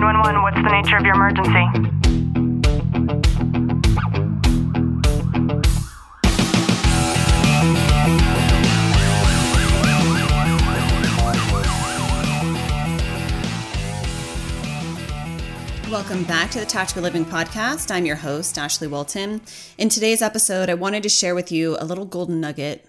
911, what's the nature of your emergency? Welcome back to the Tactical Living Podcast. I'm your host, Ashley Walton. In today's episode, I wanted to share with you a little golden nugget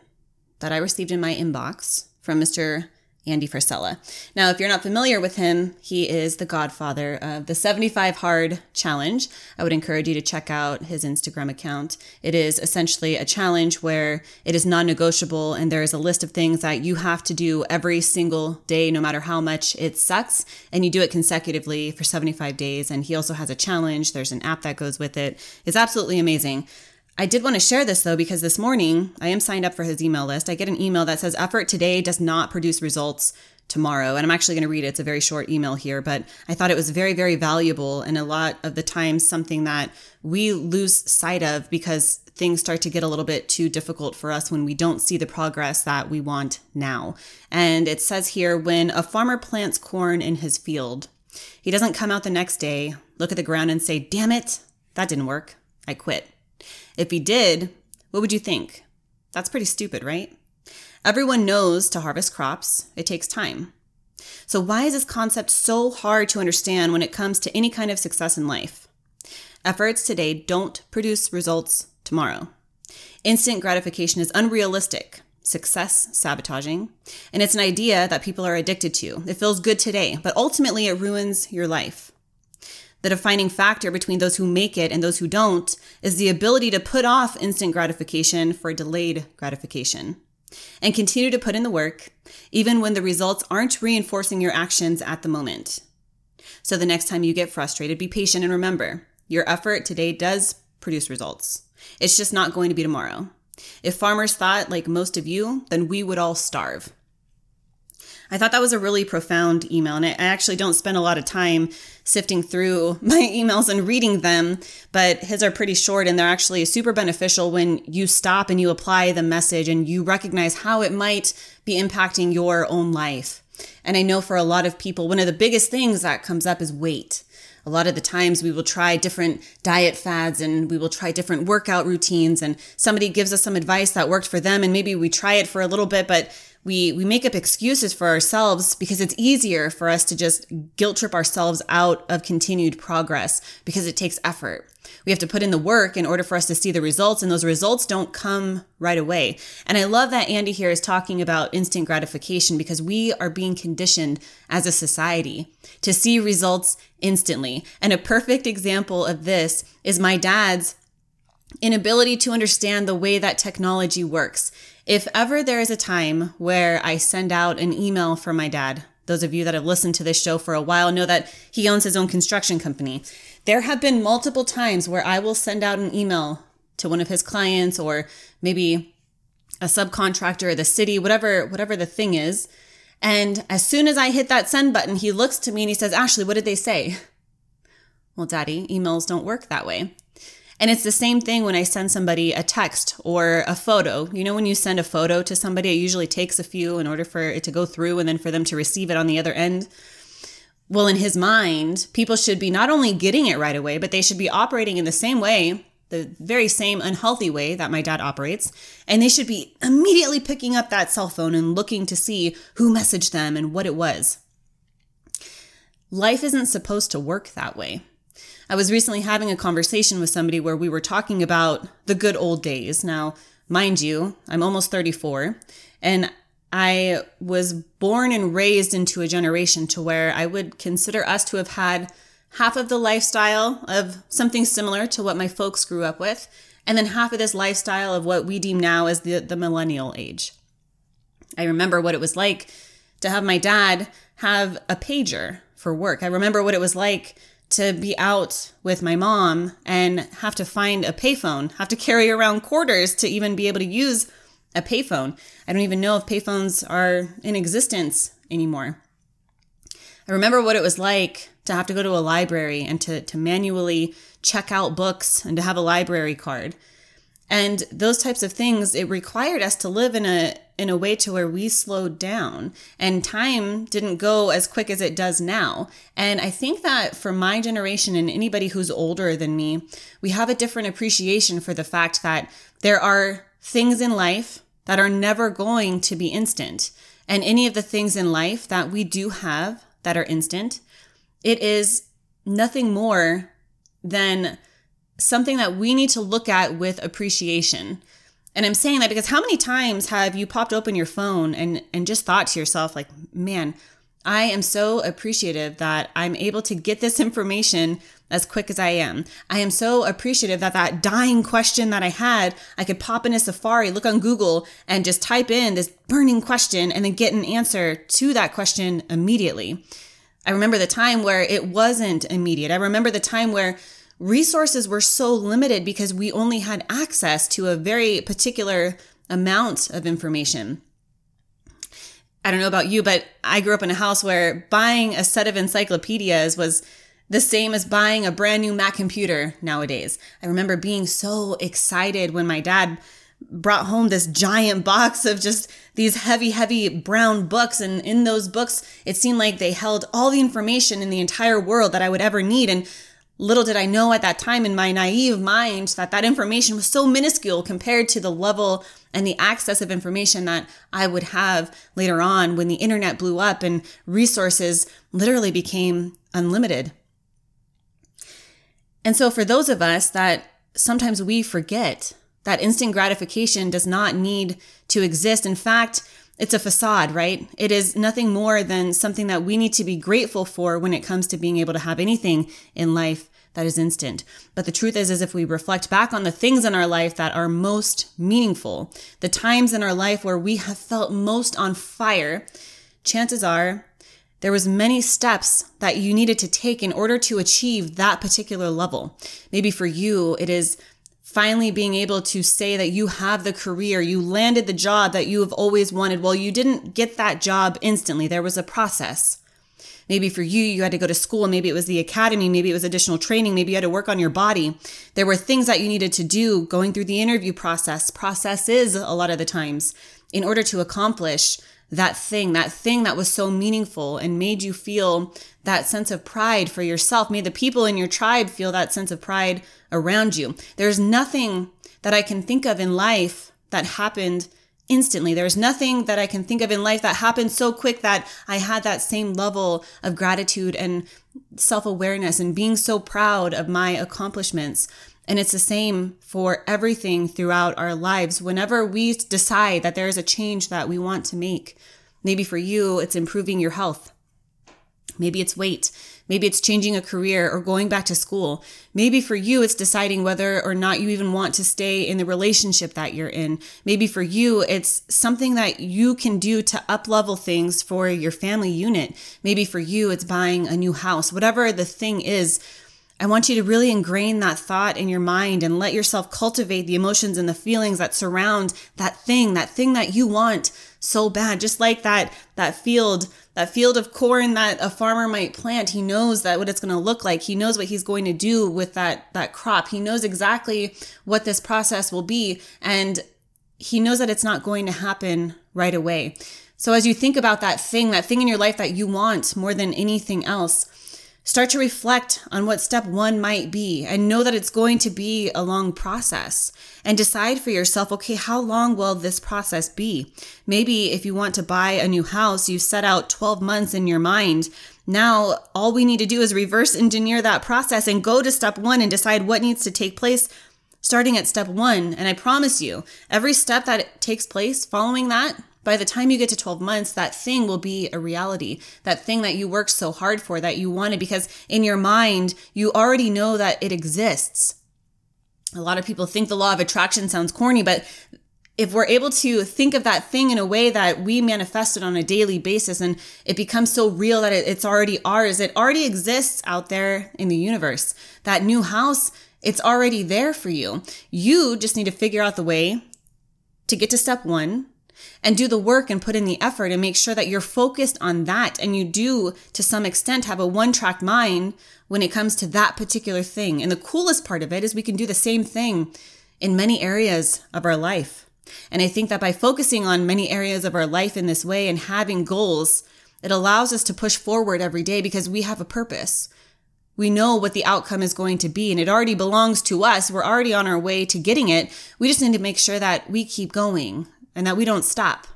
that I received in my inbox from Mr. Andy Frisella. Now, if you're not familiar with him, he is the godfather of the 75 Hard Challenge. I would encourage you to check out his Instagram account. It is essentially a challenge where it is non negotiable and there is a list of things that you have to do every single day, no matter how much it sucks. And you do it consecutively for 75 days. And he also has a challenge, there's an app that goes with it. It's absolutely amazing. I did want to share this though, because this morning I am signed up for his email list. I get an email that says effort today does not produce results tomorrow. And I'm actually going to read it. It's a very short email here, but I thought it was very, very valuable. And a lot of the times something that we lose sight of because things start to get a little bit too difficult for us when we don't see the progress that we want now. And it says here when a farmer plants corn in his field, he doesn't come out the next day, look at the ground and say, damn it, that didn't work. I quit. If he did, what would you think? That's pretty stupid, right? Everyone knows to harvest crops, it takes time. So, why is this concept so hard to understand when it comes to any kind of success in life? Efforts today don't produce results tomorrow. Instant gratification is unrealistic, success sabotaging, and it's an idea that people are addicted to. It feels good today, but ultimately it ruins your life. The defining factor between those who make it and those who don't is the ability to put off instant gratification for delayed gratification and continue to put in the work, even when the results aren't reinforcing your actions at the moment. So the next time you get frustrated, be patient and remember your effort today does produce results. It's just not going to be tomorrow. If farmers thought like most of you, then we would all starve. I thought that was a really profound email, and I actually don't spend a lot of time sifting through my emails and reading them, but his are pretty short and they're actually super beneficial when you stop and you apply the message and you recognize how it might be impacting your own life. And I know for a lot of people, one of the biggest things that comes up is weight. A lot of the times we will try different diet fads and we will try different workout routines and somebody gives us some advice that worked for them and maybe we try it for a little bit, but we we make up excuses for ourselves because it's easier for us to just guilt trip ourselves out of continued progress because it takes effort. We have to put in the work in order for us to see the results and those results don't come right away. And I love that Andy here is talking about instant gratification because we are being conditioned as a society to see results instantly. And a perfect example of this is my dad's inability to understand the way that technology works. If ever there is a time where I send out an email for my dad, those of you that have listened to this show for a while know that he owns his own construction company. There have been multiple times where I will send out an email to one of his clients or maybe a subcontractor, or the city, whatever whatever the thing is. And as soon as I hit that send button, he looks to me and he says, "Ashley, what did they say?" Well, daddy, emails don't work that way. And it's the same thing when I send somebody a text or a photo. You know, when you send a photo to somebody, it usually takes a few in order for it to go through and then for them to receive it on the other end. Well, in his mind, people should be not only getting it right away, but they should be operating in the same way, the very same unhealthy way that my dad operates. And they should be immediately picking up that cell phone and looking to see who messaged them and what it was. Life isn't supposed to work that way. I was recently having a conversation with somebody where we were talking about the good old days. Now, mind you, I'm almost 34 and I was born and raised into a generation to where I would consider us to have had half of the lifestyle of something similar to what my folks grew up with, and then half of this lifestyle of what we deem now as the, the millennial age. I remember what it was like to have my dad have a pager for work. I remember what it was like to be out with my mom and have to find a payphone, have to carry around quarters to even be able to use a payphone. I don't even know if payphones are in existence anymore. I remember what it was like to have to go to a library and to, to manually check out books and to have a library card. And those types of things, it required us to live in a in a way to where we slowed down and time didn't go as quick as it does now. And I think that for my generation and anybody who's older than me, we have a different appreciation for the fact that there are things in life that are never going to be instant. And any of the things in life that we do have that are instant, it is nothing more than something that we need to look at with appreciation. And I'm saying that because how many times have you popped open your phone and, and just thought to yourself, like, man, I am so appreciative that I'm able to get this information as quick as I am. I am so appreciative that that dying question that I had, I could pop in a Safari, look on Google, and just type in this burning question and then get an answer to that question immediately. I remember the time where it wasn't immediate. I remember the time where resources were so limited because we only had access to a very particular amount of information. I don't know about you, but I grew up in a house where buying a set of encyclopedias was the same as buying a brand new Mac computer nowadays. I remember being so excited when my dad brought home this giant box of just these heavy, heavy brown books. And in those books, it seemed like they held all the information in the entire world that I would ever need. And Little did I know at that time in my naive mind that that information was so minuscule compared to the level and the access of information that I would have later on when the internet blew up and resources literally became unlimited. And so, for those of us that sometimes we forget that instant gratification does not need to exist. In fact, it's a facade, right? It is nothing more than something that we need to be grateful for when it comes to being able to have anything in life that is instant. But the truth is, is if we reflect back on the things in our life that are most meaningful, the times in our life where we have felt most on fire, chances are there was many steps that you needed to take in order to achieve that particular level. Maybe for you, it is finally being able to say that you have the career, you landed the job that you have always wanted. Well, you didn't get that job instantly. There was a process. Maybe for you, you had to go to school. Maybe it was the academy. Maybe it was additional training. Maybe you had to work on your body. There were things that you needed to do going through the interview process, processes a lot of the times in order to accomplish that thing, that thing that was so meaningful and made you feel that sense of pride for yourself, made the people in your tribe feel that sense of pride around you. There's nothing that I can think of in life that happened instantly. There's nothing that I can think of in life that happened so quick that I had that same level of gratitude and self awareness and being so proud of my accomplishments. And it's the same for everything throughout our lives. Whenever we decide that there is a change that we want to make, maybe for you, it's improving your health. Maybe it's weight. Maybe it's changing a career or going back to school. Maybe for you, it's deciding whether or not you even want to stay in the relationship that you're in. Maybe for you, it's something that you can do to up level things for your family unit. Maybe for you, it's buying a new house. Whatever the thing is, I want you to really ingrain that thought in your mind and let yourself cultivate the emotions and the feelings that surround that thing, that thing that you want so bad. Just like that, that field that field of corn that a farmer might plant he knows that what it's going to look like. He knows what he's going to do with that that crop. He knows exactly what this process will be and he knows that it's not going to happen right away. So as you think about that thing that thing in your life that you want more than anything else Start to reflect on what step one might be and know that it's going to be a long process and decide for yourself, okay, how long will this process be? Maybe if you want to buy a new house, you set out 12 months in your mind. Now, all we need to do is reverse engineer that process and go to step one and decide what needs to take place starting at step one. And I promise you, every step that takes place following that by the time you get to 12 months, that thing will be a reality. That thing that you worked so hard for, that you wanted, because in your mind, you already know that it exists. A lot of people think the law of attraction sounds corny, but if we're able to think of that thing in a way that we manifest it on a daily basis and it becomes so real that it's already ours, it already exists out there in the universe. That new house, it's already there for you. You just need to figure out the way to get to step one, and do the work and put in the effort and make sure that you're focused on that. And you do, to some extent, have a one track mind when it comes to that particular thing. And the coolest part of it is we can do the same thing in many areas of our life. And I think that by focusing on many areas of our life in this way and having goals, it allows us to push forward every day because we have a purpose. We know what the outcome is going to be and it already belongs to us. We're already on our way to getting it. We just need to make sure that we keep going and that we don't stop.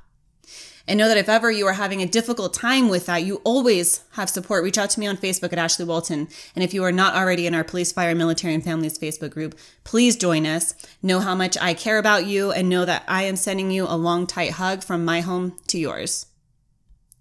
And know that if ever you are having a difficult time with that, you always have support. Reach out to me on Facebook at Ashley Walton. And if you are not already in our Police, Fire, Military, and Families Facebook group, please join us. Know how much I care about you and know that I am sending you a long, tight hug from my home to yours.